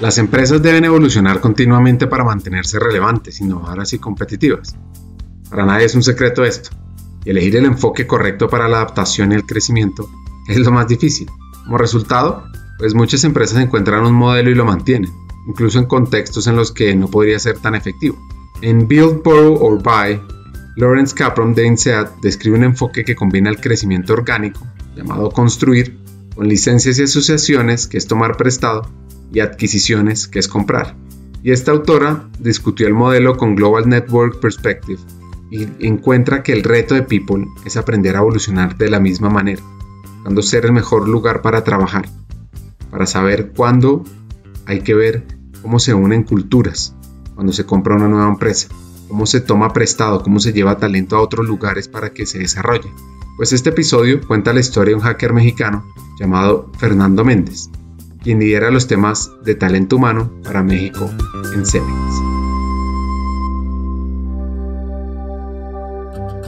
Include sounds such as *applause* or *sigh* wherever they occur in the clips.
Las empresas deben evolucionar continuamente para mantenerse relevantes, innovadoras y competitivas. Para nadie es un secreto esto, y elegir el enfoque correcto para la adaptación y el crecimiento es lo más difícil. Como resultado, pues muchas empresas encuentran un modelo y lo mantienen, incluso en contextos en los que no podría ser tan efectivo. En Build, Borrow or Buy, Lawrence Capron de INSEAD describe un enfoque que combina el crecimiento orgánico, llamado construir, con licencias y asociaciones, que es tomar prestado, y adquisiciones, que es comprar. Y esta autora discutió el modelo con Global Network Perspective y encuentra que el reto de People es aprender a evolucionar de la misma manera, cuando ser el mejor lugar para trabajar, para saber cuándo hay que ver cómo se unen culturas, cuando se compra una nueva empresa, cómo se toma prestado, cómo se lleva talento a otros lugares para que se desarrolle. Pues este episodio cuenta la historia de un hacker mexicano llamado Fernando Méndez, quien lidera los temas de talento humano para México en Cemex.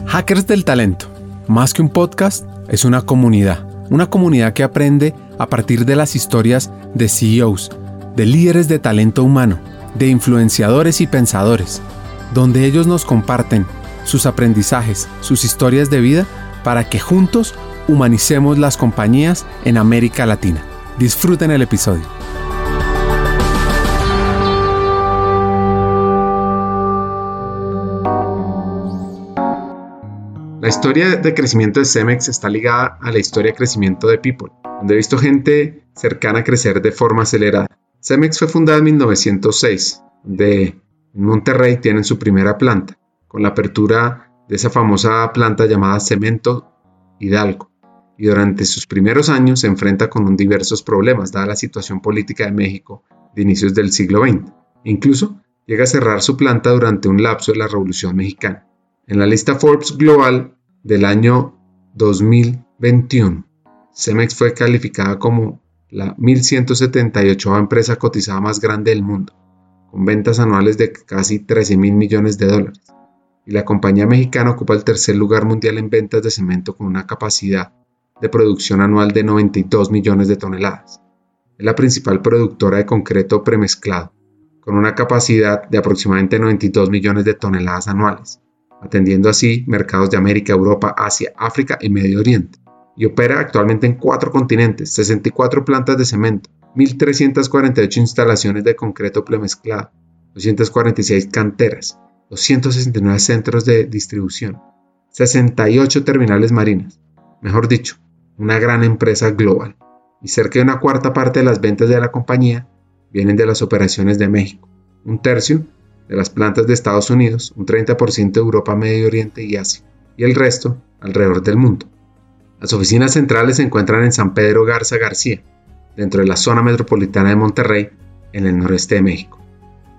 Hackers del Talento, más que un podcast, es una comunidad. Una comunidad que aprende a partir de las historias de CEOs, de líderes de talento humano, de influenciadores y pensadores, donde ellos nos comparten sus aprendizajes, sus historias de vida, para que juntos humanicemos las compañías en América Latina. Disfruten el episodio. La historia de crecimiento de Cemex está ligada a la historia de crecimiento de People, donde he visto gente cercana a crecer de forma acelerada. Cemex fue fundada en 1906, donde en Monterrey tienen su primera planta, con la apertura de esa famosa planta llamada Cemento Hidalgo y durante sus primeros años se enfrenta con diversos problemas, dada la situación política de México de inicios del siglo XX. Incluso llega a cerrar su planta durante un lapso de la Revolución Mexicana. En la lista Forbes Global del año 2021, Cemex fue calificada como la 1178 empresa cotizada más grande del mundo, con ventas anuales de casi 13 mil millones de dólares. Y la compañía mexicana ocupa el tercer lugar mundial en ventas de cemento con una capacidad de producción anual de 92 millones de toneladas. Es la principal productora de concreto premezclado, con una capacidad de aproximadamente 92 millones de toneladas anuales, atendiendo así mercados de América, Europa, Asia, África y Medio Oriente. Y opera actualmente en cuatro continentes, 64 plantas de cemento, 1.348 instalaciones de concreto premezclado, 246 canteras, 269 centros de distribución, 68 terminales marinas. Mejor dicho, una gran empresa global, y cerca de una cuarta parte de las ventas de la compañía vienen de las operaciones de México, un tercio de las plantas de Estados Unidos, un 30% de Europa, Medio Oriente y Asia, y el resto alrededor del mundo. Las oficinas centrales se encuentran en San Pedro Garza García, dentro de la zona metropolitana de Monterrey, en el noreste de México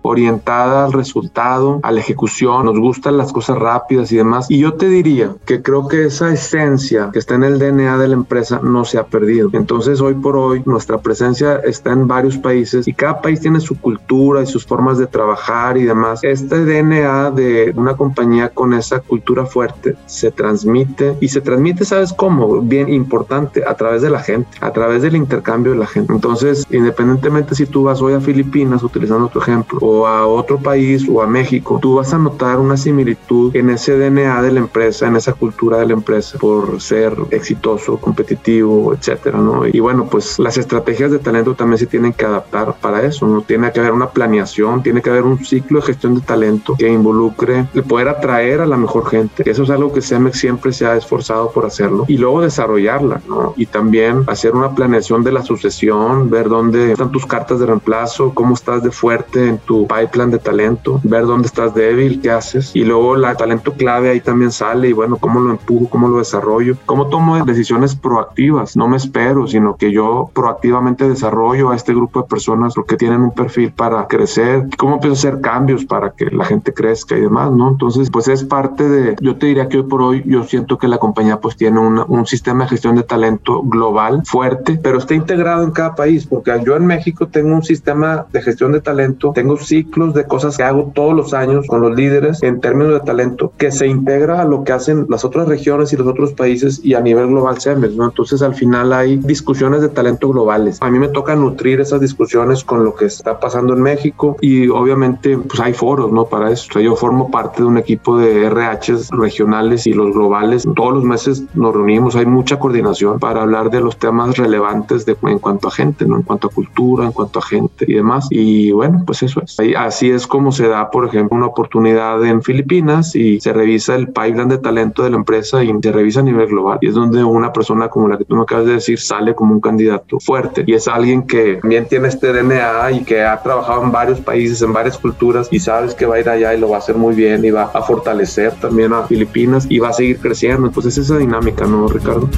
orientada al resultado, a la ejecución, nos gustan las cosas rápidas y demás. Y yo te diría que creo que esa esencia que está en el DNA de la empresa no se ha perdido. Entonces hoy por hoy nuestra presencia está en varios países y cada país tiene su cultura y sus formas de trabajar y demás. Este DNA de una compañía con esa cultura fuerte se transmite y se transmite, ¿sabes cómo? Bien importante, a través de la gente, a través del intercambio de la gente. Entonces, independientemente si tú vas hoy a Filipinas, utilizando tu ejemplo, o a otro país o a México, tú vas a notar una similitud en ese DNA de la empresa, en esa cultura de la empresa, por ser exitoso, competitivo, etcétera, ¿no? Y bueno, pues las estrategias de talento también se tienen que adaptar para eso, ¿no? Tiene que haber una planeación, tiene que haber un ciclo de gestión de talento que involucre el poder atraer a la mejor gente. Eso es algo que Cemex siempre se ha esforzado por hacerlo y luego desarrollarla, ¿no? Y también hacer una planeación de la sucesión, ver dónde están tus cartas de reemplazo, cómo estás de fuerte en tu pipeline de talento, ver dónde estás débil, qué haces. Y luego la talento clave ahí también sale y bueno, cómo lo empujo, cómo lo desarrollo, cómo tomo decisiones proactivas. No me espero, sino que yo proactivamente desarrollo a este grupo de personas porque tienen un perfil para crecer, cómo empiezo a hacer cambios para que la gente crezca y demás, ¿no? Entonces, pues es parte de, yo te diría que hoy por hoy yo siento que la compañía pues tiene un sistema de gestión de talento global fuerte, pero está integrado en cada país, porque yo en México tengo un sistema de gestión de talento, tengo ciclos de cosas que hago todos los años con los líderes en términos de talento que se integra a lo que hacen las otras regiones y los otros países y a nivel global CEMEX, ¿no? Entonces al final hay discusiones de talento globales. A mí me toca nutrir esas discusiones con lo que está pasando en México y obviamente pues hay foros, ¿no? Para eso. O sea, yo formo parte de un equipo de RHs regionales y los globales. Todos los meses nos reunimos, hay mucha coordinación para hablar de los temas relevantes de, en cuanto a gente, ¿no? En cuanto a cultura, en cuanto a gente y demás. Y bueno, pues eso es. Así es como se da, por ejemplo, una oportunidad en Filipinas y se revisa el pipeline de talento de la empresa y se revisa a nivel global. Y es donde una persona como la que tú me acabas de decir sale como un candidato fuerte. Y es alguien que también tiene este DNA y que ha trabajado en varios países, en varias culturas y sabes que va a ir allá y lo va a hacer muy bien y va a fortalecer también a Filipinas y va a seguir creciendo. Pues es esa dinámica, ¿no, Ricardo?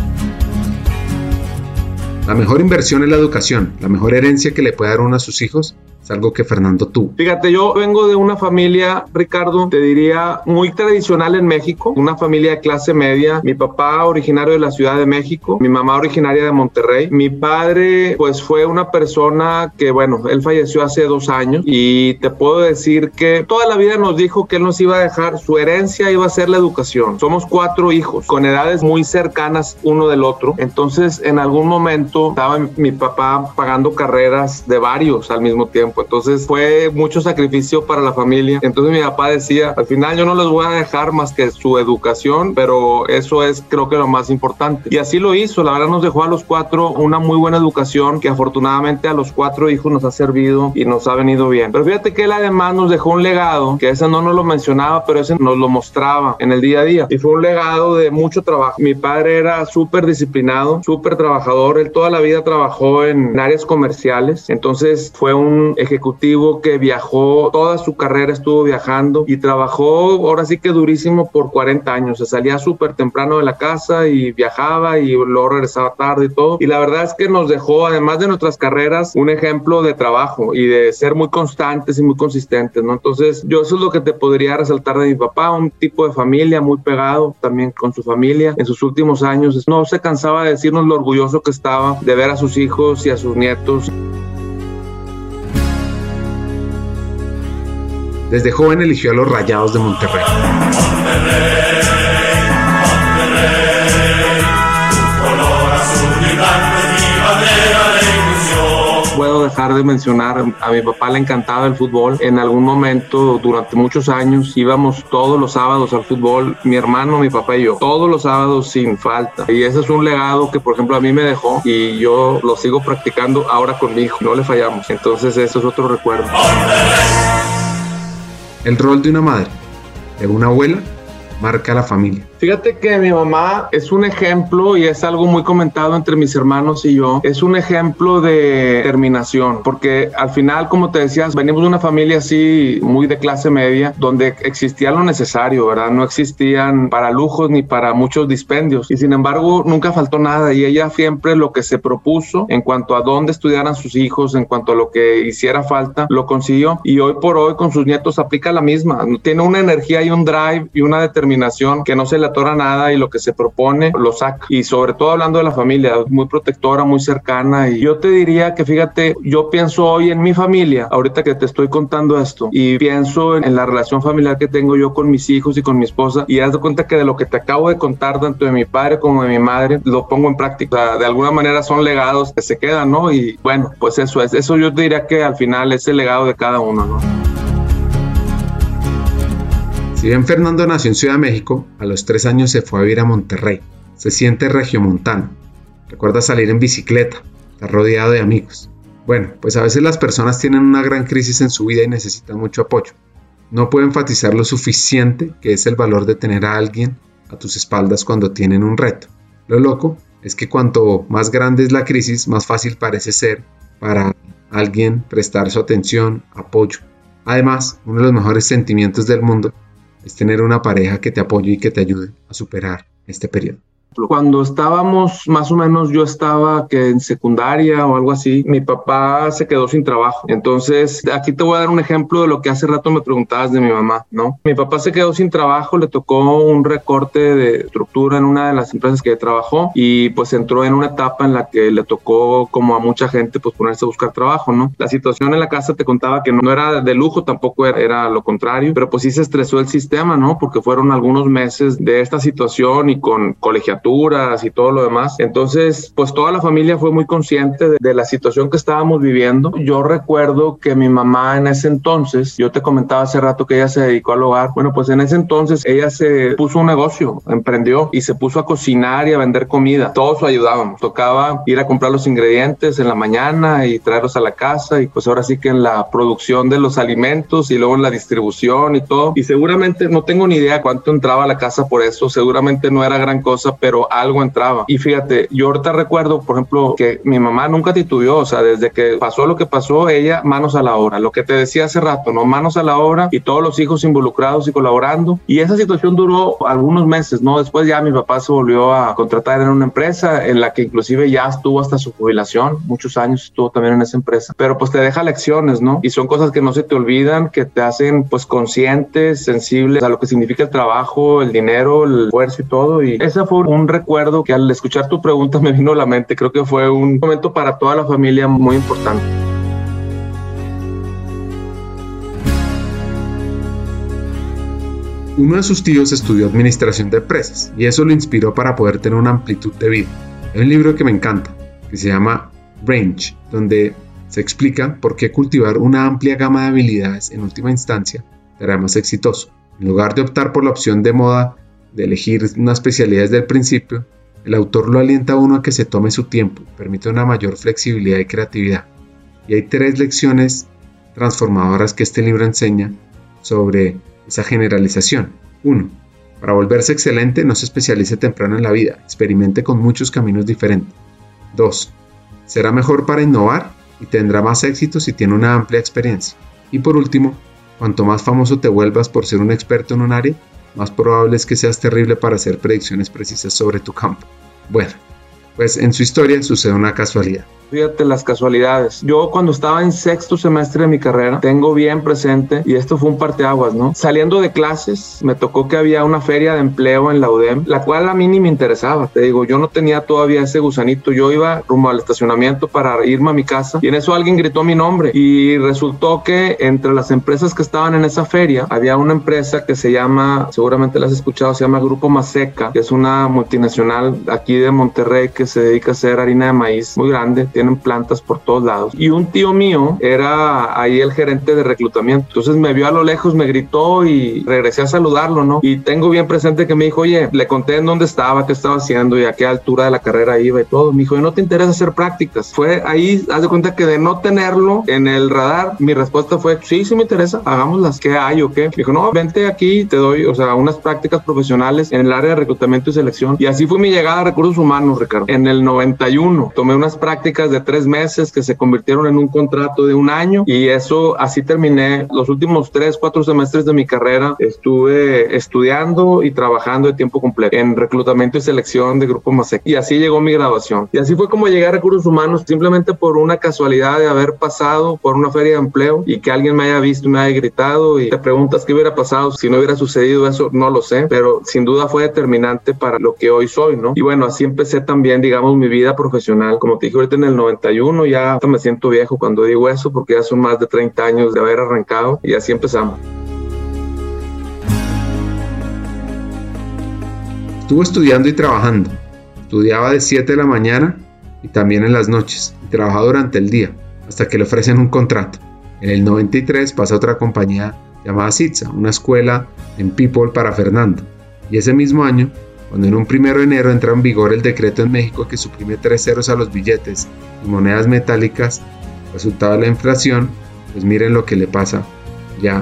La mejor inversión es la educación, la mejor herencia que le puede dar uno a sus hijos es algo que Fernando tuvo. Fíjate, yo vengo de una familia, Ricardo, te diría muy tradicional en México, una familia de clase media. Mi papá originario de la Ciudad de México, mi mamá originaria de Monterrey. Mi padre, pues fue una persona que, bueno, él falleció hace dos años y te puedo decir que toda la vida nos dijo que él nos iba a dejar, su herencia iba a ser la educación. Somos cuatro hijos con edades muy cercanas uno del otro. Entonces, en algún momento estaba mi papá pagando carreras de varios al mismo tiempo entonces fue mucho sacrificio para la familia. Entonces mi papá decía, al final yo no les voy a dejar más que su educación, pero eso es creo que lo más importante. Y así lo hizo, la verdad nos dejó a los cuatro una muy buena educación que afortunadamente a los cuatro hijos nos ha servido y nos ha venido bien. Pero fíjate que él además nos dejó un legado, que ese no nos lo mencionaba, pero ese nos lo mostraba en el día a día. Y fue un legado de mucho trabajo. Mi padre era súper disciplinado, súper trabajador, él toda la vida trabajó en áreas comerciales, entonces fue un ejecutivo que viajó, toda su carrera estuvo viajando y trabajó ahora sí que durísimo por 40 años. Se salía súper temprano de la casa y viajaba y luego regresaba tarde y todo. Y la verdad es que nos dejó, además de nuestras carreras, un ejemplo de trabajo y de ser muy constantes y muy consistentes, ¿no? Entonces, yo eso es lo que te podría resaltar de mi papá, un tipo de familia muy pegado también con su familia. En sus últimos años no se cansaba de decirnos lo orgulloso que estaba de ver a sus hijos y a sus nietos. Desde joven eligió a los Rayados de Monterrey. Puedo dejar de mencionar, a mi papá le encantaba el fútbol. En algún momento, durante muchos años, íbamos todos los sábados al fútbol, mi hermano, mi papá y yo, todos los sábados sin falta. Y ese es un legado que, por ejemplo, a mí me dejó y yo lo sigo practicando ahora con mi hijo. No le fallamos. Entonces, eso es otro recuerdo el rol de una madre, de una abuela, marca la familia. Fíjate que mi mamá es un ejemplo y es algo muy comentado entre mis hermanos y yo. Es un ejemplo de determinación, porque al final, como te decías, venimos de una familia así muy de clase media, donde existía lo necesario, ¿verdad? No existían para lujos ni para muchos dispendios. Y sin embargo, nunca faltó nada y ella siempre lo que se propuso en cuanto a dónde estudiaran sus hijos, en cuanto a lo que hiciera falta, lo consiguió. Y hoy por hoy con sus nietos aplica la misma. Tiene una energía y un drive y una determinación que no se le nada y lo que se propone lo saca. Y sobre todo hablando de la familia, muy protectora, muy cercana. Y yo te diría que fíjate, yo pienso hoy en mi familia, ahorita que te estoy contando esto, y pienso en, la relación familiar que tengo yo con mis hijos y con mi esposa, y haz de cuenta que de lo que te acabo de contar, tanto de mi padre como de mi madre, lo pongo en práctica. De alguna manera son legados que se quedan, ¿no? Y bueno, pues eso es. Eso yo diría que al final es el legado de cada uno, ¿no? Si bien Fernando nació en Ciudad de México, a los tres años se fue a vivir a Monterrey. Se siente regiomontano. Recuerda salir en bicicleta. Está rodeado de amigos. Bueno, pues a veces las personas tienen una gran crisis en su vida y necesitan mucho apoyo. No puedo enfatizar lo suficiente que es el valor de tener a alguien a tus espaldas cuando tienen un reto. Lo loco es que cuanto más grande es la crisis, más fácil parece ser para alguien prestar su atención, apoyo. Además, uno de los mejores sentimientos del mundo es tener una pareja que te apoye y que te ayude a superar este periodo. Cuando estábamos, más o menos, yo estaba que en secundaria o algo así, mi papá se quedó sin trabajo. Entonces, aquí te voy a dar un ejemplo de lo que hace rato me preguntabas de mi mamá, ¿no? Mi papá se quedó sin trabajo, le tocó un recorte de estructura en una de las empresas que trabajó y pues entró en una etapa en la que le tocó, como a mucha gente, pues ponerse a buscar trabajo, ¿no? La situación en la casa te contaba que no era de lujo, tampoco era, era lo contrario, pero pues sí se estresó el sistema, ¿no? Porque fueron algunos meses de esta situación y con y todo lo demás. Entonces, pues toda la familia fue muy consciente de, de la situación que estábamos viviendo. Yo recuerdo que mi mamá en ese entonces, yo te comentaba hace rato que ella se dedicó al hogar, bueno, pues en ese entonces ella se puso un negocio, emprendió y se puso a cocinar y a vender comida. Todos lo ayudábamos. Tocaba ir a comprar los ingredientes en la mañana y traerlos a la casa y pues ahora sí que en la producción de los alimentos y luego en la distribución y todo. Y seguramente no tengo ni idea cuánto entraba a la casa por eso. Seguramente no era gran cosa, pero algo entraba. Y fíjate, yo ahorita recuerdo, por ejemplo, que mi mamá nunca titubeó. O sea, desde que pasó lo que pasó, ella manos a la obra. Lo que te decía hace rato, ¿no? Manos a la obra y todos los hijos involucrados y colaborando. Y esa situación duró algunos meses, ¿no? Después ya mi papá se volvió a contratar en una empresa en la que inclusive ya estuvo hasta su jubilación. Muchos años estuvo también en esa empresa. Pero pues te deja lecciones, ¿no? Y son cosas que no se te olvidan, que te hacen pues conscientes, sensibles a lo que significa el trabajo, el dinero, el esfuerzo y todo. Y ese fue un recuerdo que al escuchar tu pregunta me vino a la mente. Creo que fue un momento para toda la familia muy importante. Uno de sus tíos estudió administración de empresas y eso lo inspiró para poder tener una amplitud de vida. Hay un libro que me encanta, que se llama Range, donde se explica por qué cultivar una amplia gama de habilidades en última instancia te hará más exitoso. En lugar de optar por la opción de moda de elegir una especialidad desde el principio, el autor lo alienta a uno a que se tome su tiempo permite una mayor flexibilidad y creatividad. Y hay tres lecciones transformadoras que este libro enseña sobre esa generalización. 1. Para volverse excelente no se especialice temprano en la vida, experimente con muchos caminos diferentes. 2. Será mejor para innovar y tendrá más éxito si tiene una amplia experiencia. Y por último, cuanto más famoso te vuelvas por ser un experto en un área, más probable es que seas terrible para hacer predicciones precisas sobre tu campo. Bueno, pues en su historia sucede una casualidad. Fíjate las casualidades. Yo cuando estaba en sexto semestre de mi carrera, tengo bien presente, y esto fue un parteaguas, ¿no? Saliendo de clases, me tocó que había una feria de empleo en la UDEM, la cual a mí ni me interesaba. Te digo, yo no tenía todavía ese gusanito. Yo iba rumbo al estacionamiento para irme a mi casa y en eso alguien gritó mi nombre. Y resultó que entre las empresas que estaban en esa feria, había una empresa que se llama, seguramente la has escuchado, se llama Grupo Maseca, que es una multinacional aquí de Monterrey que se dedica a hacer harina de maíz muy grande tienen plantas por todos lados. Y un tío mío era ahí el gerente de reclutamiento. Entonces me vio a lo lejos, me gritó y regresé a saludarlo, ¿no? Y tengo bien presente que me dijo, oye, le conté en dónde estaba, qué estaba haciendo y a qué altura de la carrera iba y todo. Me dijo, ¿no te interesa hacer prácticas? Fue ahí, haz de cuenta que de no tenerlo en el radar, mi respuesta fue, sí, sí me interesa, hagámoslas. ¿Qué hay o qué? Me dijo, no, vente aquí, te doy, o sea, unas prácticas profesionales en el área de reclutamiento y selección. Y así fue mi llegada a recursos humanos, Ricardo. En el 91 tomé unas prácticas de tres meses que se convirtieron en un contrato de un año y eso así terminé los últimos tres, cuatro semestres de mi carrera. Estuve estudiando y trabajando de tiempo completo en reclutamiento y selección de Grupo Masec y así llegó mi graduación. Y así fue como llegué a recursos humanos simplemente por una casualidad de haber pasado por una feria de empleo y que alguien me haya visto me haya gritado y te preguntas qué hubiera pasado si no hubiera sucedido eso, no lo sé, pero sin duda fue determinante para lo que hoy soy, ¿no? Y bueno, así empecé también, digamos, mi vida profesional. Como te dije ahorita en el 91, ya me siento viejo cuando digo eso porque ya son más de 30 años de haber arrancado y así empezamos. Estuvo estudiando y trabajando. Estudiaba de 7 de la mañana y también en las noches trabajaba durante el día hasta que le ofrecen un contrato. En el 93 pasa a otra compañía llamada Sitza, una escuela en People para Fernando. Y ese mismo año cuando en un primero de enero entra en vigor el decreto en México que suprime tres ceros a los billetes y monedas metálicas, resultado de la inflación, pues miren lo que le pasa ya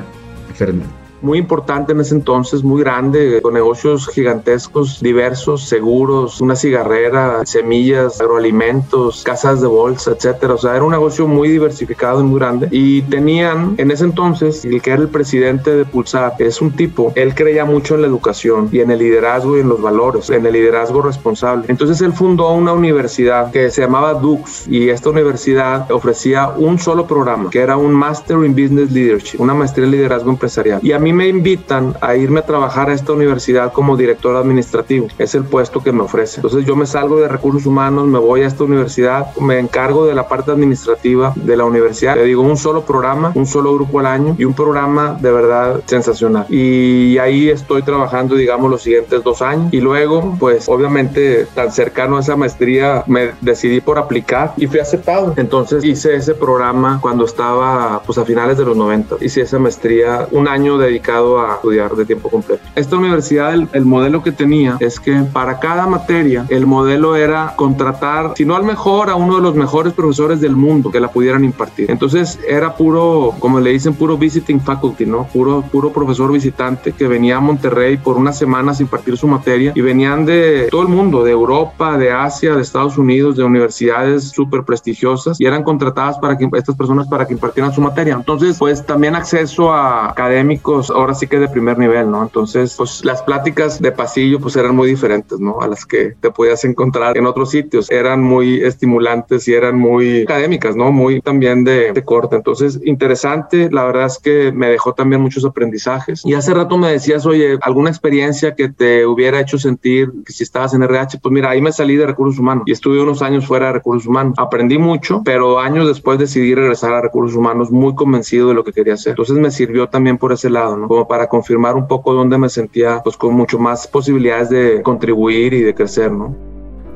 a Fernando. Muy importante en ese entonces, muy grande, con negocios gigantescos, diversos, seguros, una cigarrera, semillas, agroalimentos, casas de bolsa, etcétera. O sea, era un negocio muy diversificado y muy grande. Y tenían en ese entonces, el que era el presidente de Pulsar, es un tipo, él creía mucho en la educación y en el liderazgo y en los valores, en el liderazgo responsable. Entonces él fundó una universidad que se llamaba Dux y esta universidad ofrecía un solo programa, que era un Master in Business Leadership, una maestría en liderazgo empresarial. Y a mí me invitan a irme a trabajar a esta universidad como director administrativo. Es el puesto que me ofrece. Entonces yo me salgo de recursos humanos, me voy a esta universidad, me encargo de la parte administrativa de la universidad. Le digo un solo programa, un solo grupo al año y un programa de verdad sensacional. Y ahí estoy trabajando, digamos, los siguientes dos años. Y luego, pues obviamente tan cercano a esa maestría, me decidí por aplicar y fui aceptado. Entonces hice ese programa cuando estaba pues a finales de los 90. Hice esa maestría, un año dedicado a estudiar de tiempo completo. Esta universidad, el, el modelo que tenía es que para cada materia, el modelo era contratar, si no al mejor, a uno de los mejores profesores del mundo que la pudieran impartir. Entonces era puro, como le dicen, puro visiting faculty, ¿no? Puro, puro profesor visitante que venía a Monterrey por unas semanas a impartir su materia y venían de todo el mundo, de Europa, de Asia, de Estados Unidos, de universidades súper prestigiosas y eran contratadas para que estas personas para que impartieran su materia. Entonces, pues también acceso a académicos, ahora sí que de primer nivel, ¿no? Entonces, pues las pláticas de pasillo pues eran muy diferentes, ¿no? A las que te podías encontrar en otros sitios. Eran muy estimulantes y eran muy académicas, ¿no? Muy también de, de corte. Entonces, interesante. La verdad es que me dejó también muchos aprendizajes. Y hace rato me decías, oye, alguna experiencia que te hubiera hecho sentir que si estabas en RH, pues mira, ahí me salí de recursos humanos y estuve unos años fuera de recursos humanos. Aprendí mucho, pero años después decidí regresar a recursos humanos muy convencido de lo que quería hacer. Entonces me sirvió también por ese lado, ¿no? Como para confirmar un poco dónde me sentía, pues con mucho más posibilidades de contribuir y de crecer, ¿no?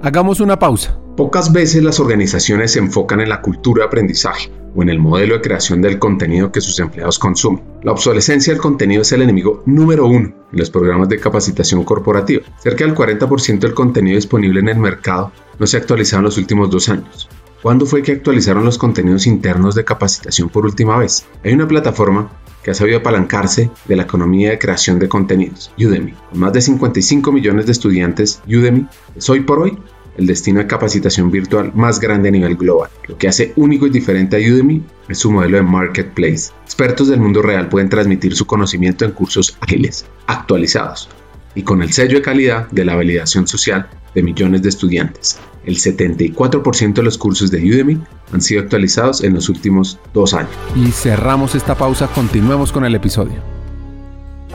Hagamos una pausa. Pocas veces las organizaciones se enfocan en la cultura de aprendizaje o en el modelo de creación del contenido que sus empleados consumen. La obsolescencia del contenido es el enemigo número uno en los programas de capacitación corporativa. Cerca del 40% del contenido disponible en el mercado no se ha actualizado en los últimos dos años. ¿Cuándo fue que actualizaron los contenidos internos de capacitación por última vez? Hay una plataforma que ha sabido apalancarse de la economía de creación de contenidos, Udemy. Con más de 55 millones de estudiantes, Udemy es hoy por hoy el destino de capacitación virtual más grande a nivel global. Lo que hace único y diferente a Udemy es su modelo de marketplace. Expertos del mundo real pueden transmitir su conocimiento en cursos ágiles, actualizados y con el sello de calidad de la validación social de millones de estudiantes. El 74% de los cursos de Udemy han sido actualizados en los últimos dos años. Y cerramos esta pausa, continuemos con el episodio.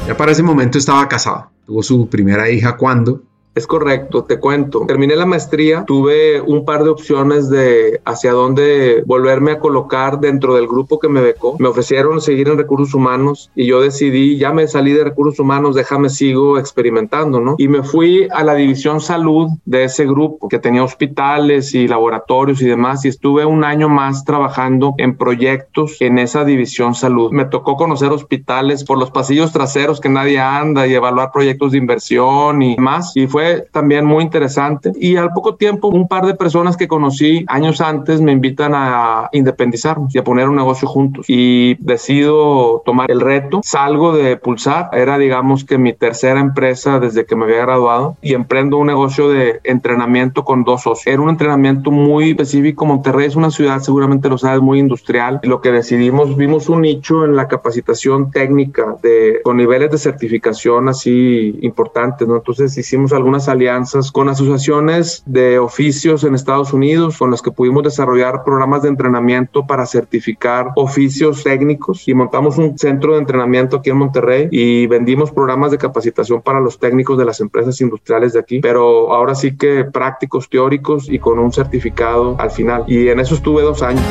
Ya para ese momento estaba casado. Tuvo su primera hija cuando es correcto, te cuento. Terminé la maestría, tuve un par de opciones de hacia dónde volverme a colocar dentro del grupo que me becó. Me ofrecieron seguir en recursos humanos y yo decidí, ya me salí de recursos humanos, déjame sigo experimentando, ¿no? Y me fui a la división salud de ese grupo que tenía hospitales y laboratorios y demás y estuve un año más trabajando en proyectos en esa división salud. Me tocó conocer hospitales por los pasillos traseros que nadie anda y evaluar proyectos de inversión y más y fue también muy interesante. Y al poco tiempo, un par de personas que conocí años antes me invitan a independizarnos y a poner un negocio juntos. Y decido tomar el reto. Salgo de Pulsar, era digamos que mi tercera empresa desde que me había graduado y emprendo un negocio de entrenamiento con dos socios. Era un entrenamiento muy específico. Monterrey es una ciudad, seguramente lo sabes, muy industrial. Lo que decidimos, vimos un nicho en la capacitación técnica de, con niveles de certificación así importantes, ¿no? Entonces hicimos algún algunas alianzas con asociaciones de oficios en Estados Unidos con las que pudimos desarrollar programas de entrenamiento para certificar oficios técnicos y montamos un centro de entrenamiento aquí en Monterrey y vendimos programas de capacitación para los técnicos de las empresas industriales de aquí, pero ahora sí que prácticos, teóricos y con un certificado al final. Y en eso estuve dos años.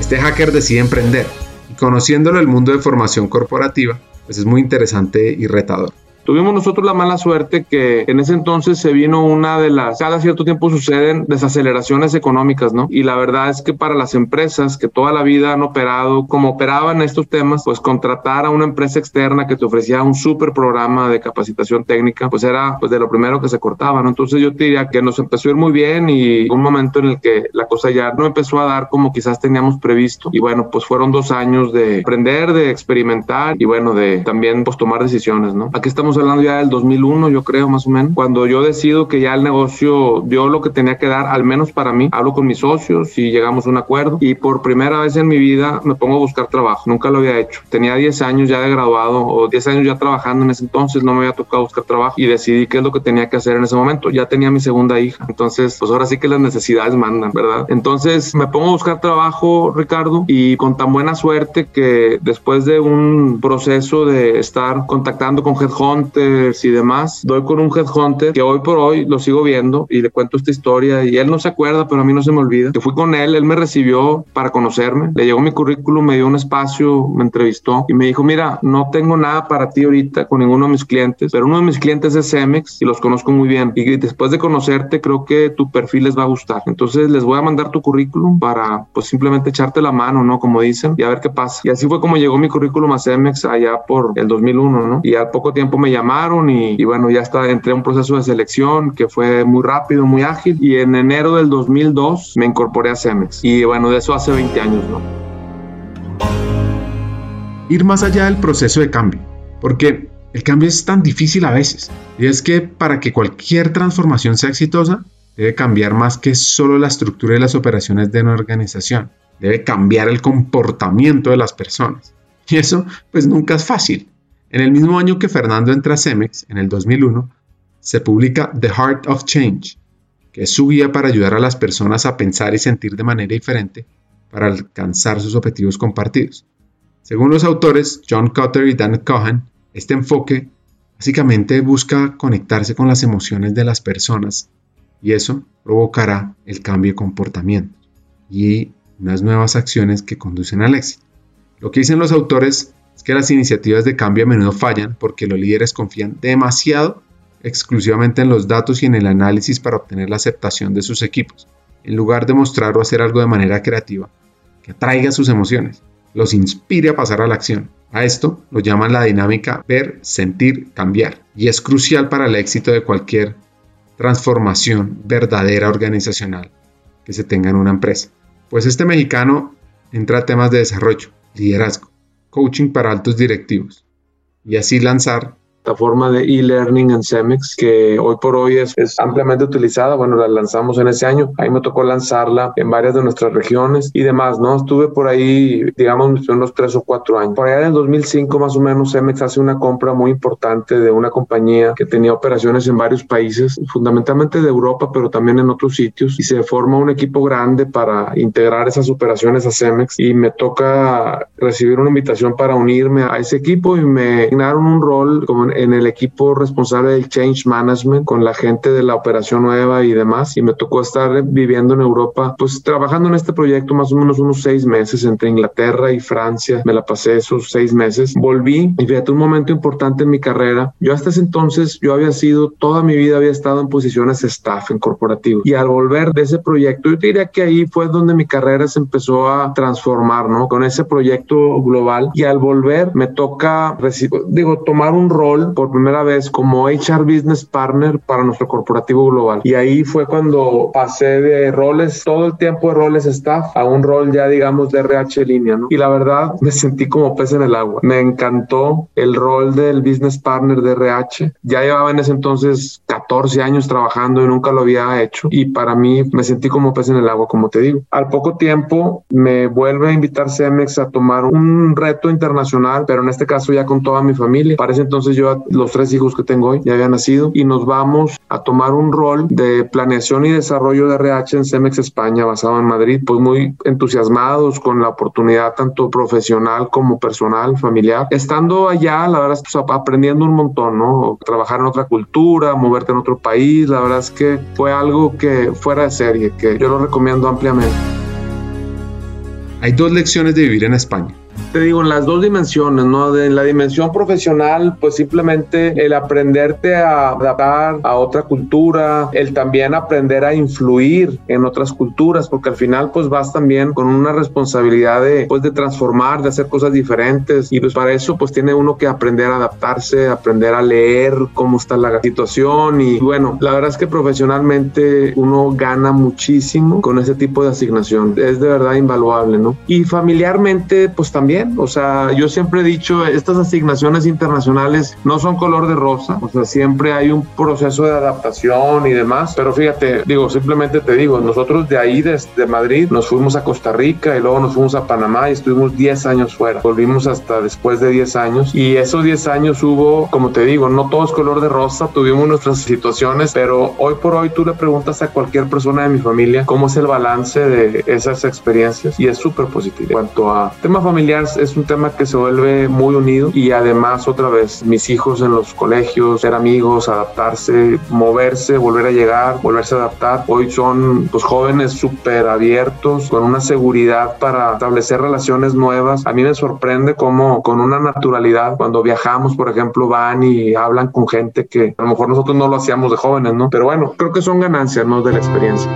Este hacker decide emprender y conociéndolo el mundo de formación corporativa, pues es muy interesante y retador Tuvimos nosotros la mala suerte que en ese entonces se vino una de las, cada cierto tiempo suceden desaceleraciones económicas, ¿no? Y la verdad es que para las empresas que toda la vida han operado como operaban estos temas, pues contratar a una empresa externa que te ofrecía un súper programa de capacitación técnica, pues era pues de lo primero que se cortaba, ¿no? Entonces yo te diría que nos empezó a ir muy bien y un momento en el que la cosa ya no empezó a dar como quizás teníamos previsto. Y bueno, pues fueron dos años de aprender, de experimentar y bueno, de también pues tomar decisiones, ¿no? Aquí estamos hablando ya del 2001, yo creo, más o menos, cuando yo decido que ya el negocio dio lo que tenía que dar, al menos para mí, hablo con mis socios y llegamos a un acuerdo y por primera vez en mi vida me pongo a buscar trabajo, nunca lo había hecho. Tenía 10 años ya de graduado o 10 años ya trabajando en ese entonces, no me había tocado buscar trabajo y decidí qué es lo que tenía que hacer en ese momento. Ya tenía mi segunda hija, entonces pues ahora sí que las necesidades mandan, ¿verdad? Entonces me pongo a buscar trabajo, Ricardo, y con tan buena suerte que después de un proceso de estar contactando con headhunters y demás, doy con un headhunter que hoy por hoy lo sigo viendo y le cuento esta historia y él no se acuerda, pero a mí no se me olvida. Que fui con él, él me recibió para conocerme, le llegó mi currículum, me dio un espacio, me entrevistó y me dijo, mira, no tengo nada para ti ahorita con ninguno de mis clientes, pero uno de mis clientes es Cemex y los conozco muy bien y después de conocerte creo que tu perfil les va a gustar. Entonces les voy a mandar tu currículum para pues simplemente echarte la mano, ¿no? Como dicen, y a ver qué pasa. Y así fue como llegó mi currículum a Cemex allá por el 2001, ¿no? Y al poco tiempo me llamaron y, bueno, ya está, entré a un proceso de selección que fue muy rápido, muy ágil y en enero del 2002 me incorporé a Cemex. Y bueno, de eso hace 20 años, ¿no? Ir más allá del proceso de cambio, porque el cambio es tan difícil a veces. Y es que para que cualquier transformación sea exitosa, debe cambiar más que solo la estructura y las operaciones de una organización. Debe cambiar el comportamiento de las personas. Y eso pues nunca es fácil. En el mismo año que Fernando entra a Cemex, en el 2001, se publica The Heart of Change, que es su guía para ayudar a las personas a pensar y sentir de manera diferente para alcanzar sus objetivos compartidos. Según los autores John Cotter y Dan Cohen, este enfoque básicamente busca conectarse con las emociones de las personas y eso provocará el cambio de comportamiento y unas nuevas acciones que conducen al éxito. Lo que dicen los autores es que las iniciativas de cambio a menudo fallan porque los líderes confían demasiado exclusivamente en los datos y en el análisis para obtener la aceptación de sus equipos, en lugar de mostrar o hacer algo de manera creativa que atraiga sus emociones, los inspire a pasar a la acción. A esto lo llaman la dinámica ver, sentir, cambiar, y es crucial para el éxito de cualquier transformación verdadera organizacional que se tenga en una empresa. Pues este mexicano entra a temas de desarrollo, liderazgo, coaching para altos directivos, y así lanzar plataforma de e-learning en Cemex que hoy por hoy es, ampliamente utilizada. Bueno, la lanzamos en ese año. Ahí me tocó lanzarla en varias de nuestras regiones y demás, ¿no? Estuve por ahí, digamos, unos tres o cuatro años. Por allá en el 2005 más o menos Cemex hace una compra muy importante de una compañía que tenía operaciones en varios países, fundamentalmente de Europa, pero también en otros sitios y se forma un equipo grande para integrar esas operaciones a Cemex y me toca recibir una invitación para unirme a ese equipo y me asignaron un rol como en el equipo responsable del change management con la gente de la operación nueva y demás y me tocó estar viviendo en Europa pues trabajando en este proyecto más o menos unos seis meses entre Inglaterra y Francia me la pasé esos seis meses. Volví y fíjate un momento importante en mi carrera yo hasta ese entonces yo había sido toda mi vida había estado en posiciones staff en corporativo y al volver de ese proyecto yo diría que ahí fue donde mi carrera se empezó a transformar no con ese proyecto global y al volver me toca digo tomar un rol por primera vez como HR Business Partner para nuestro corporativo global. Y ahí fue cuando pasé de roles, todo el tiempo de roles staff, a un rol ya digamos de RH línea, ¿no? Y la verdad *laughs* me sentí como pez en el agua. Me encantó el rol del Business Partner de RH. Ya llevaba en ese entonces 14 años trabajando y nunca lo había hecho. Y para mí me sentí como pez en el agua, como te digo. Al poco tiempo me vuelve a invitar Cemex a tomar un reto internacional, pero en este caso ya con toda mi familia. Para ese entonces yo los tres hijos que tengo hoy ya habían nacido y nos vamos a tomar un rol de planeación y desarrollo de RH en Cemex España basado en Madrid, pues muy entusiasmados con la oportunidad tanto profesional como personal, familiar. Estando allá, la verdad pues, aprendiendo un montón, ¿no? Trabajar en otra cultura, moverte en otro país, la verdad es que fue algo que fuera de serie, que yo lo recomiendo ampliamente. Hay dos lecciones de vivir en España. Te digo, en las dos dimensiones, ¿no? en la dimensión profesional, pues simplemente el aprenderte a adaptar a otra cultura, el también aprender a influir en otras culturas, porque al final pues vas también con una responsabilidad de, pues, de transformar, de hacer cosas diferentes y pues para eso pues tiene uno que aprender a adaptarse, aprender a leer cómo está la situación y bueno, la verdad es que profesionalmente uno gana muchísimo con ese tipo de asignación, es de verdad invaluable, ¿no? Y familiarmente pues también, o sea, yo siempre he dicho, estas asignaciones internacionales no son color de rosa, o sea, siempre hay un proceso de adaptación y demás, pero fíjate, digo, simplemente te digo, nosotros de ahí, desde Madrid, nos fuimos a Costa Rica y luego nos fuimos a Panamá y estuvimos 10 años fuera, volvimos hasta después de 10 años y esos 10 años hubo, como te digo, no todo es color de rosa, tuvimos nuestras situaciones, pero hoy por hoy tú le preguntas a cualquier persona de mi familia cómo es el balance de esas experiencias y es súper positivo. En cuanto a tema familiar, es un tema que se vuelve muy unido y además otra vez mis hijos en los colegios, ser amigos, adaptarse, moverse, volver a llegar, volverse a adaptar. Hoy son pues jóvenes súper abiertos, con una seguridad para establecer relaciones nuevas. A mí me sorprende cómo con una naturalidad cuando viajamos, por ejemplo, van y hablan con gente que a lo mejor nosotros no lo hacíamos de jóvenes, ¿no? Pero bueno, creo que son ganancias, ¿no? De la experiencia.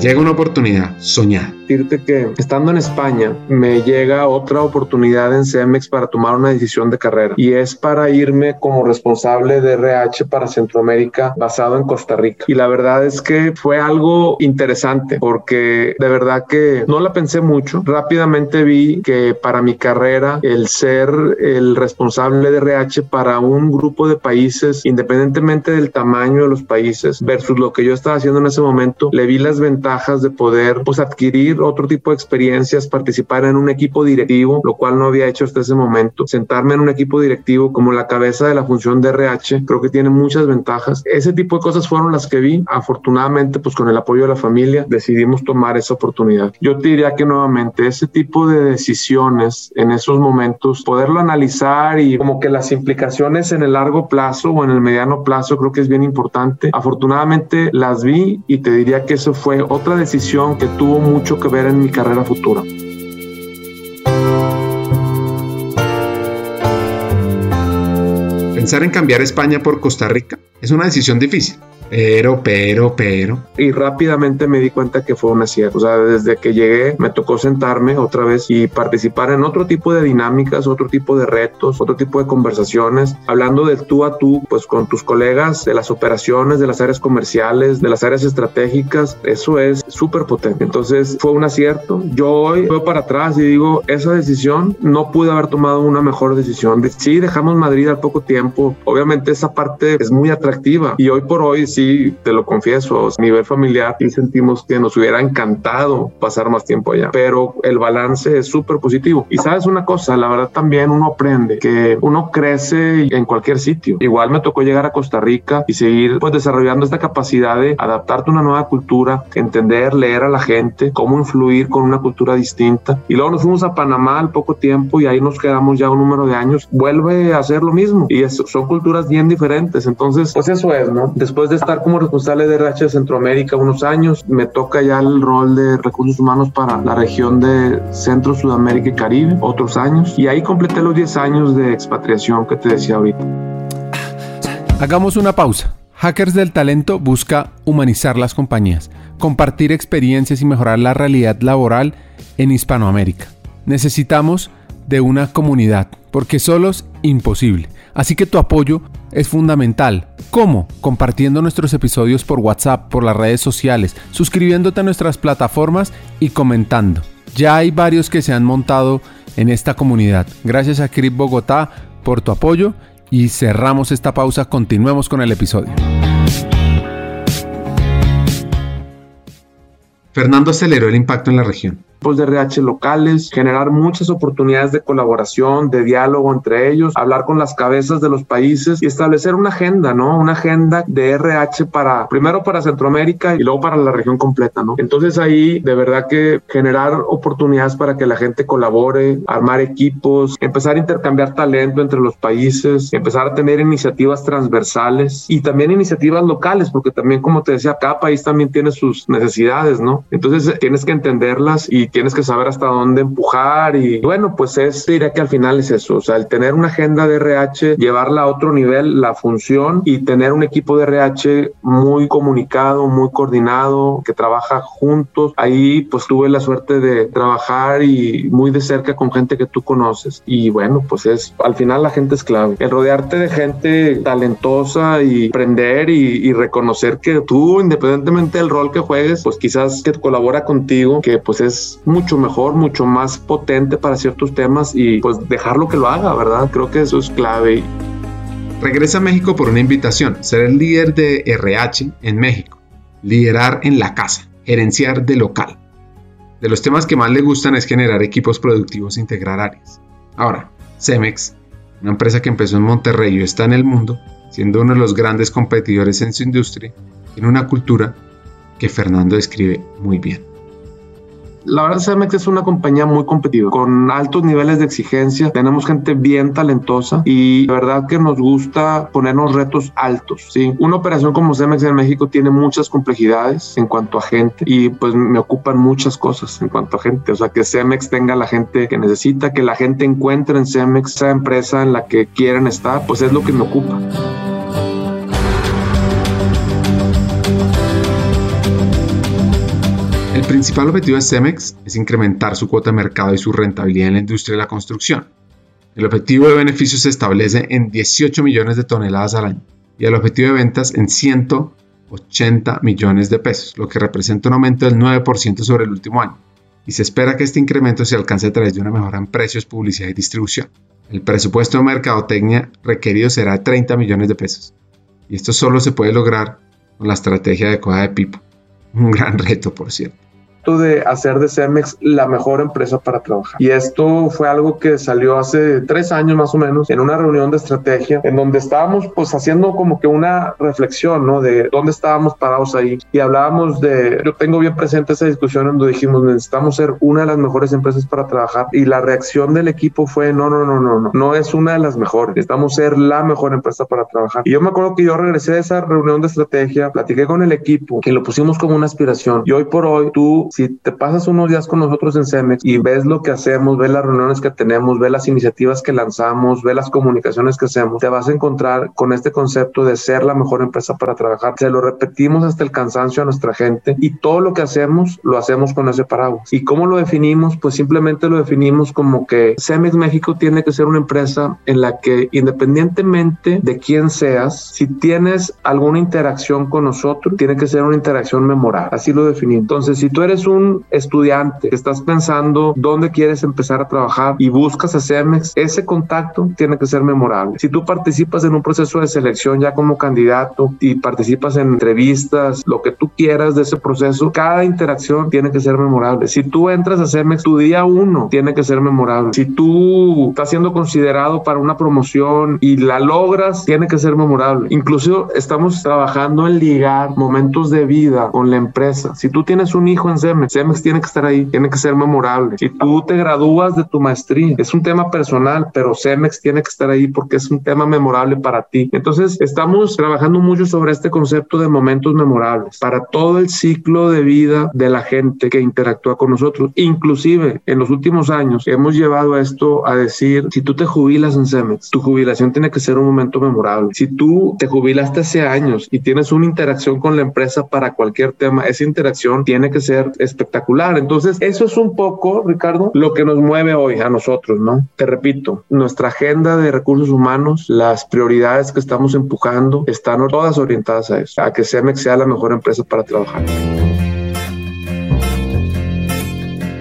Llega una oportunidad soñada decirte que estando en España me llega otra oportunidad en Cemex para tomar una decisión de carrera y es para irme como responsable de RH para Centroamérica basado en Costa Rica. Y la verdad es que fue algo interesante porque de verdad que no la pensé mucho. Rápidamente vi que para mi carrera el ser el responsable de RH para un grupo de países, independientemente del tamaño de los países versus lo que yo estaba haciendo en ese momento, le vi las ventajas de poder pues adquirir otro tipo de experiencias, participar en un equipo directivo, lo cual no había hecho hasta ese momento. Sentarme en un equipo directivo como la cabeza de la función de RH, creo que tiene muchas ventajas. Ese tipo de cosas fueron las que vi. Afortunadamente, pues con el apoyo de la familia, decidimos tomar esa oportunidad. Yo te diría que nuevamente ese tipo de decisiones en esos momentos, poderlo analizar y como que las implicaciones en el largo plazo o en el mediano plazo, creo que es bien importante. Afortunadamente las vi y te diría que eso fue otra decisión que tuvo mucho que ver en mi carrera futura. Pensar en cambiar España por Costa Rica es una decisión difícil pero, pero, pero. Y rápidamente me di cuenta que fue un acierto. O sea, desde que llegué me tocó sentarme otra vez y participar en otro tipo de dinámicas, otro tipo de retos, otro tipo de conversaciones, hablando de tú a tú, pues con tus colegas de las operaciones, de las áreas comerciales, de las áreas estratégicas. Eso es súper potente. Entonces fue un acierto. Yo hoy veo para atrás y digo, esa decisión no pude haber tomado una mejor decisión. Sí, dejamos Madrid al poco tiempo. Obviamente esa parte es muy atractiva y hoy por hoy sí te lo confieso, a nivel familiar y sentimos que nos hubiera encantado pasar más tiempo allá, pero el balance es súper positivo. Y sabes una cosa, la verdad también uno aprende que uno crece en cualquier sitio. Igual me tocó llegar a Costa Rica y seguir pues desarrollando esta capacidad de adaptarte a una nueva cultura, entender, leer a la gente, cómo influir con una cultura distinta. Y luego nos fuimos a Panamá al poco tiempo y ahí nos quedamos ya un número de años. Vuelve a hacer lo mismo y son culturas bien diferentes. Entonces, pues eso es, ¿no? Después de esta como responsable de RH de Centroamérica unos años. Me toca ya el rol de recursos humanos para la región de Centro, Sudamérica y Caribe, otros años. Y ahí completé los 10 años de expatriación que te decía ahorita. Hagamos una pausa. Hackers del Talento busca humanizar las compañías, compartir experiencias y mejorar la realidad laboral en Hispanoamérica. Necesitamos de una comunidad, porque solos imposible. Así que tu apoyo es fundamental. ¿Cómo? Compartiendo nuestros episodios por WhatsApp, por las redes sociales, suscribiéndote a nuestras plataformas y comentando. Ya hay varios que se han montado en esta comunidad. Gracias a Crip Bogotá por tu apoyo y cerramos esta pausa. Continuemos con el episodio. Fernando aceleró el impacto en la región de RH locales, generar muchas oportunidades de colaboración, de diálogo entre ellos, hablar con las cabezas de los países y establecer una agenda, ¿no? Una agenda de RH para, primero para Centroamérica y luego para la región completa, ¿no? Entonces ahí de verdad que generar oportunidades para que la gente colabore, armar equipos, empezar a intercambiar talento entre los países, empezar a tener iniciativas transversales y también iniciativas locales, porque también como te decía, cada país también tiene sus necesidades, ¿no? Entonces tienes que entenderlas y tienes que saber hasta dónde empujar y bueno, pues es, diría que al final es eso, o sea, el tener una agenda de RH, llevarla a otro nivel, la función y tener un equipo de RH muy comunicado, muy coordinado, que trabaja juntos. Ahí pues tuve la suerte de trabajar y muy de cerca con gente que tú conoces y bueno, pues es, al final la gente es clave. El rodearte de gente talentosa y aprender y, y reconocer que tú, independientemente del rol que juegues, pues quizás que colabora contigo, que pues es mucho mejor, mucho más potente para ciertos temas y pues dejarlo que lo haga, ¿verdad? Creo que eso es clave. Regresa a México por una invitación, ser el líder de RH en México, liderar en la casa, gerenciar de local. De los temas que más le gustan es generar equipos productivos e integrar áreas. Ahora, Cemex, una empresa que empezó en Monterrey y está en el mundo, siendo uno de los grandes competidores en su industria, tiene una cultura que Fernando describe muy bien. La verdad, Cemex es una compañía muy competitiva, con altos niveles de exigencia. Tenemos gente bien talentosa y la verdad que nos gusta ponernos retos altos. ¿sí? Una operación como Cemex en México tiene muchas complejidades en cuanto a gente y pues me ocupan muchas cosas en cuanto a gente. O sea, que Cemex tenga la gente que necesita, que la gente encuentre en Cemex esa empresa en la que quieren estar, pues es lo que me ocupa. El principal objetivo de Cemex es incrementar su cuota de mercado y su rentabilidad en la industria de la construcción. El objetivo de beneficios se establece en 18 millones de toneladas al año y el objetivo de ventas en 180 millones de pesos, lo que representa un aumento del 9% sobre el último año. Y se espera que este incremento se alcance a través de una mejora en precios, publicidad y distribución. El presupuesto de mercadotecnia requerido será de 30 millones de pesos. Y esto solo se puede lograr con la estrategia adecuada de Pipo. Un gran reto, por cierto de hacer de Cemex la mejor empresa para trabajar. Y esto fue algo que salió hace tres años más o menos en una reunión de estrategia en donde estábamos pues haciendo como que una reflexión, ¿no? De dónde estábamos parados ahí. Y hablábamos de, yo tengo bien presente esa discusión donde dijimos necesitamos ser una de las mejores empresas para trabajar. Y la reacción del equipo fue, no, no, no, no, no, no es una de las mejores. Necesitamos ser la mejor empresa para trabajar. Y yo me acuerdo que yo regresé de esa reunión de estrategia, platiqué con el equipo, que lo pusimos como una aspiración. Y hoy por hoy tú si te pasas unos días con nosotros en Cemex y ves lo que hacemos, ves las reuniones que tenemos, ves las iniciativas que lanzamos, ves las comunicaciones que hacemos, te vas a encontrar con este concepto de ser la mejor empresa para trabajar. Se lo repetimos hasta el cansancio a nuestra gente y todo lo que hacemos lo hacemos con ese paraguas. ¿Y cómo lo definimos? Pues simplemente lo definimos como que Cemex México tiene que ser una empresa en la que independientemente de quién seas, si tienes alguna interacción con nosotros, tiene que ser una interacción memorable. Así lo definimos. Entonces, si tú eres un estudiante estás pensando dónde quieres empezar a trabajar y buscas a CEMEX, ese contacto tiene que ser memorable. Si tú participas en un proceso de selección ya como candidato y participas en entrevistas, lo que tú quieras de ese proceso, cada interacción tiene que ser memorable. Si tú entras a CEMEX, tu día uno tiene que ser memorable. Si tú estás siendo considerado para una promoción y la logras, tiene que ser memorable. Incluso estamos trabajando en ligar momentos de vida con la empresa. Si tú tienes un hijo en CEMEX. CEMEX tiene que estar ahí, tiene que ser memorable. Si tú te gradúas de tu maestría, es un tema personal, pero CEMEX tiene que estar ahí porque es un tema memorable para ti. Entonces, estamos trabajando mucho sobre este concepto de momentos memorables para todo el ciclo de vida de la gente que interactúa con nosotros. Inclusive, en los últimos años, hemos llevado esto a decir, si tú te jubilas en CEMEX, tu jubilación tiene que ser un momento memorable. Si tú te jubilaste hace años y tienes una interacción con la empresa para cualquier tema, esa interacción tiene que ser espectacular. Entonces, eso es un poco, Ricardo, lo que nos mueve hoy a nosotros, ¿no? Te repito, nuestra agenda de recursos humanos, las prioridades que estamos empujando, están todas orientadas a eso, a que CEMEX sea la mejor empresa para trabajar.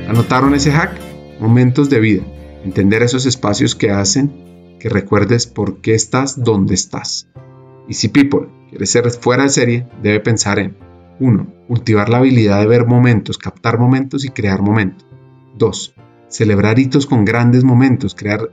¿Anotaron ese hack? Momentos de vida. Entender esos espacios que hacen que recuerdes por qué estás donde estás. Y si People quiere ser fuera de serie, debe pensar en 1. Cultivar la habilidad de ver momentos, captar momentos y crear momentos. 2. Celebrar hitos con grandes momentos, crear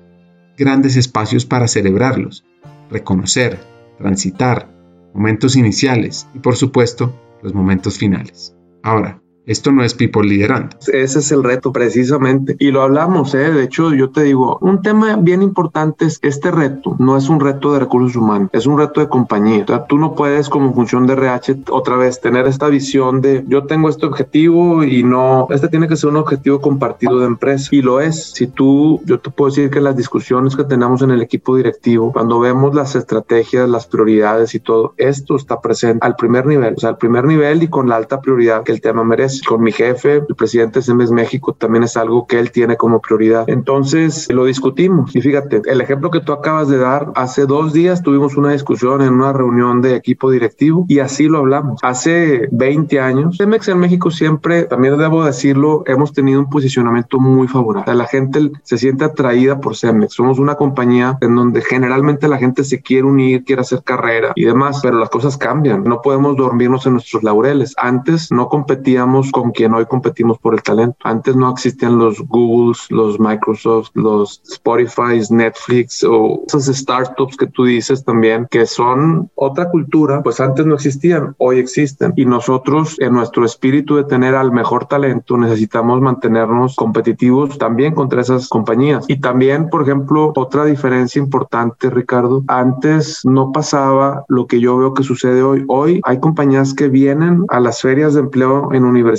grandes espacios para celebrarlos. Reconocer, transitar, momentos iniciales y por supuesto los momentos finales. Ahora, Esto no es people liderando. Ese es el reto precisamente. Y lo hablamos, ¿eh? de hecho yo te digo, un tema bien importante es este reto no es un reto de recursos humanos, es un reto de compañía. O sea, tú no puedes como función de RH otra vez tener esta visión de yo tengo este objetivo y no, este tiene que ser un objetivo compartido de empresa. Y lo es. Si tú, yo te puedo decir que las discusiones que tenemos en el equipo directivo, cuando vemos las estrategias, las prioridades y todo, esto está presente al primer nivel, o sea, al primer nivel y con la alta prioridad que el tema merece. Con mi jefe, el presidente de CEMES México, también es algo que él tiene como prioridad. Entonces, lo discutimos. Y fíjate, el ejemplo que tú acabas de dar, hace dos días tuvimos una discusión en una reunión de equipo directivo y así lo hablamos. Hace 20 años, CEMEX en México siempre, también debo decirlo, hemos tenido un posicionamiento muy favorable. La gente se siente atraída por CEMEX. Somos una compañía en donde generalmente la gente se quiere unir, quiere hacer carrera y demás, pero las cosas cambian. No podemos dormirnos en nuestros laureles. Antes no competíamos con quien hoy competimos por el talento. Antes no existían los Googles, los Microsoft, los Spotify, Netflix o esas startups que tú dices también que son otra cultura, pues antes no existían, hoy existen. Y nosotros en nuestro espíritu de tener al mejor talento necesitamos mantenernos competitivos también contra esas compañías. Y también, por ejemplo, otra diferencia importante, Ricardo, antes no pasaba lo que yo veo que sucede hoy. Hoy hay compañías que vienen a las ferias de empleo en universidades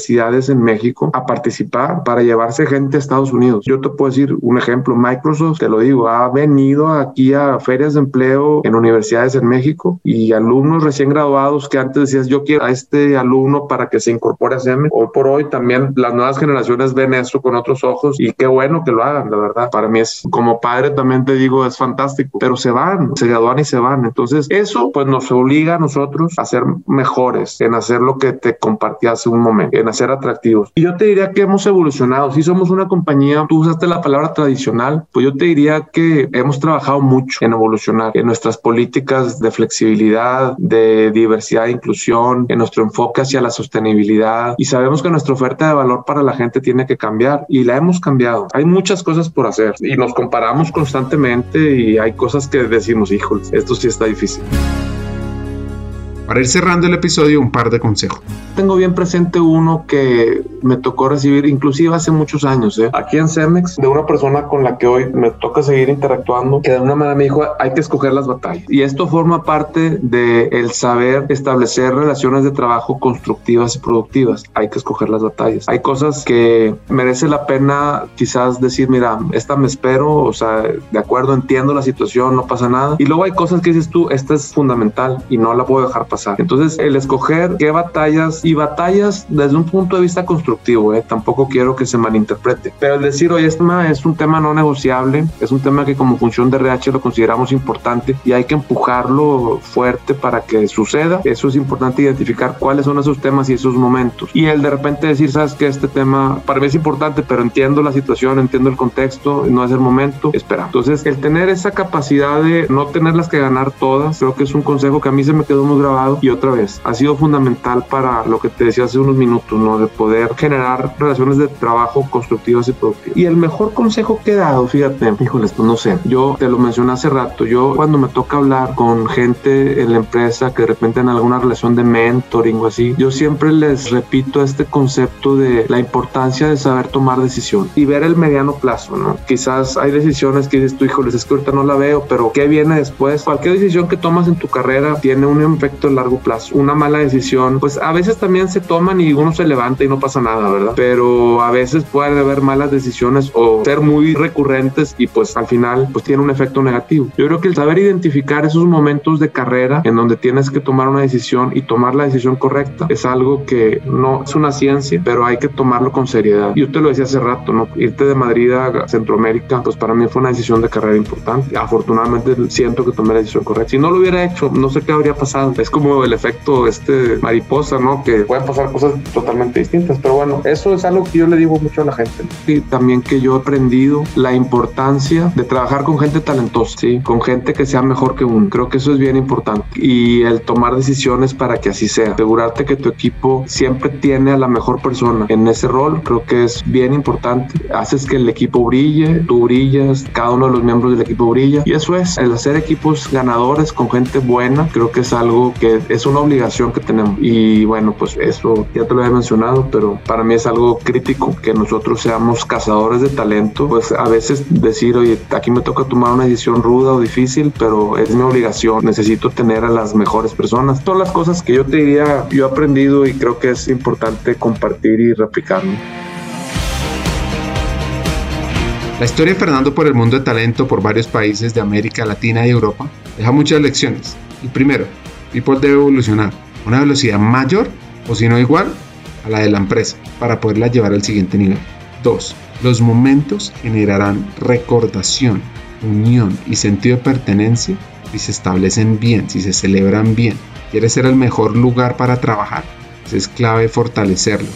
en México a participar para llevarse gente a Estados Unidos. Yo te puedo decir un ejemplo, Microsoft, te lo digo, ha venido aquí a ferias de empleo en universidades en México y alumnos recién graduados que antes decías yo quiero a este alumno para que se incorpore a SEME. Hoy por hoy también las nuevas generaciones ven eso con otros ojos y qué bueno que lo hagan, la verdad. Para mí es como padre también te digo es fantástico, pero se van, se gradúan y se van. Entonces eso pues nos obliga a nosotros a ser mejores en hacer lo que te compartí hace un momento, en hacer atractivos. Y yo te diría que hemos evolucionado. Si somos una compañía, tú usaste la palabra tradicional, pues yo te diría que hemos trabajado mucho en evolucionar en nuestras políticas de flexibilidad, de diversidad e inclusión, en nuestro enfoque hacia la sostenibilidad y sabemos que nuestra oferta de valor para la gente tiene que cambiar y la hemos cambiado. Hay muchas cosas por hacer y nos comparamos constantemente y hay cosas que decimos, híjoles, esto sí está difícil. Para ir cerrando el episodio, un par de consejos. Tengo bien presente uno que me tocó recibir, inclusive hace muchos años, ¿eh? aquí en Cemex, de una persona con la que hoy me toca seguir interactuando, que de una manera me dijo, hay que escoger las batallas. Y esto forma parte de el saber establecer relaciones de trabajo constructivas y productivas. Hay que escoger las batallas. Hay cosas que merece la pena quizás decir, mira, esta me espero, o sea, de acuerdo, entiendo la situación, no pasa nada. Y luego hay cosas que dices tú, esta es fundamental y no la puedo dejar pasar entonces, el escoger qué batallas y batallas desde un punto de vista constructivo, ¿eh? tampoco quiero que se malinterprete, pero el decir, oye, este es un tema no negociable, es un tema que como función de RH lo consideramos importante y hay que empujarlo fuerte para que suceda. Eso es importante identificar cuáles son esos temas y esos momentos. Y el de repente decir, sabes que este tema para mí es importante, pero entiendo la situación, entiendo el contexto, no es el momento, espera. Entonces, el tener esa capacidad de no tenerlas que ganar todas, creo que es un consejo que a mí se me quedó muy grabado y otra vez ha sido fundamental para lo que te decía hace unos minutos, ¿no? De poder generar relaciones de trabajo constructivas y productivas. Y el mejor consejo que he dado, fíjate, híjoles, pues no sé, yo te lo mencioné hace rato, yo cuando me toca hablar con gente en la empresa que de repente en alguna relación de mentoring o así, yo siempre les repito este concepto de la importancia de saber tomar decisión y ver el mediano plazo, ¿no? Quizás hay decisiones que dices tú, híjoles, es que ahorita no la veo, pero ¿qué viene después? Cualquier decisión que tomas en tu carrera tiene un efecto largo plazo. Una mala decisión, pues a veces también se toman y uno se levanta y no pasa nada, ¿verdad? Pero a veces puede haber malas decisiones o ser muy recurrentes y pues al final pues tiene un efecto negativo. Yo creo que el saber identificar esos momentos de carrera en donde tienes que tomar una decisión y tomar la decisión correcta es algo que no es una ciencia, pero hay que tomarlo con seriedad. Yo te lo decía hace rato, ¿no? Irte de Madrid a Centroamérica, pues para mí fue una decisión de carrera importante. Afortunadamente siento que tomé la decisión correcta. Si no lo hubiera hecho, no sé qué habría pasado. Es como el efecto este mariposa, ¿no? Que pueden pasar cosas totalmente distintas. Pero bueno, eso es algo que yo le digo mucho a la gente. Y también que yo he aprendido la importancia de trabajar con gente talentosa, ¿sí? Con gente que sea mejor que uno. Creo que eso es bien importante. Y el tomar decisiones para que así sea. Asegurarte que tu equipo siempre tiene a la mejor persona en ese rol. Creo que es bien importante. Haces que el equipo brille, tú brillas, cada uno de los miembros del equipo brilla. Y eso es, el hacer equipos ganadores con gente buena, creo que es algo que es una obligación que tenemos. Y bueno, pues eso ya te lo he mencionado, pero para mí es algo crítico que nosotros seamos cazadores de talento. Pues a veces decir, oye, aquí me toca tomar una decisión ruda o difícil, pero es mi obligación. Necesito tener a las mejores personas. Todas las cosas que yo te diría, yo he aprendido y creo que es importante compartir y replicarlo. La historia de Fernando por el mundo de talento por varios países de América Latina y Europa deja muchas lecciones. El primero, People debe evolucionar a una velocidad mayor o si no igual a la de la empresa para poderla llevar al siguiente nivel. 2. Los momentos generarán recordación, unión y sentido de pertenencia si se establecen bien, si se celebran bien. ¿Quieres ser el mejor lugar para trabajar? es clave fortalecerlo.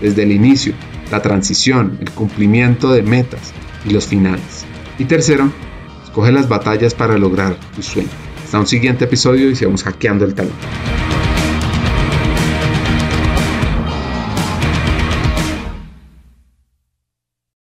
Desde el inicio, la transición, el cumplimiento de metas, y los finales. Y tercero, escoge las batallas para lograr tu sueño. Hasta un siguiente episodio y sigamos hackeando el talento.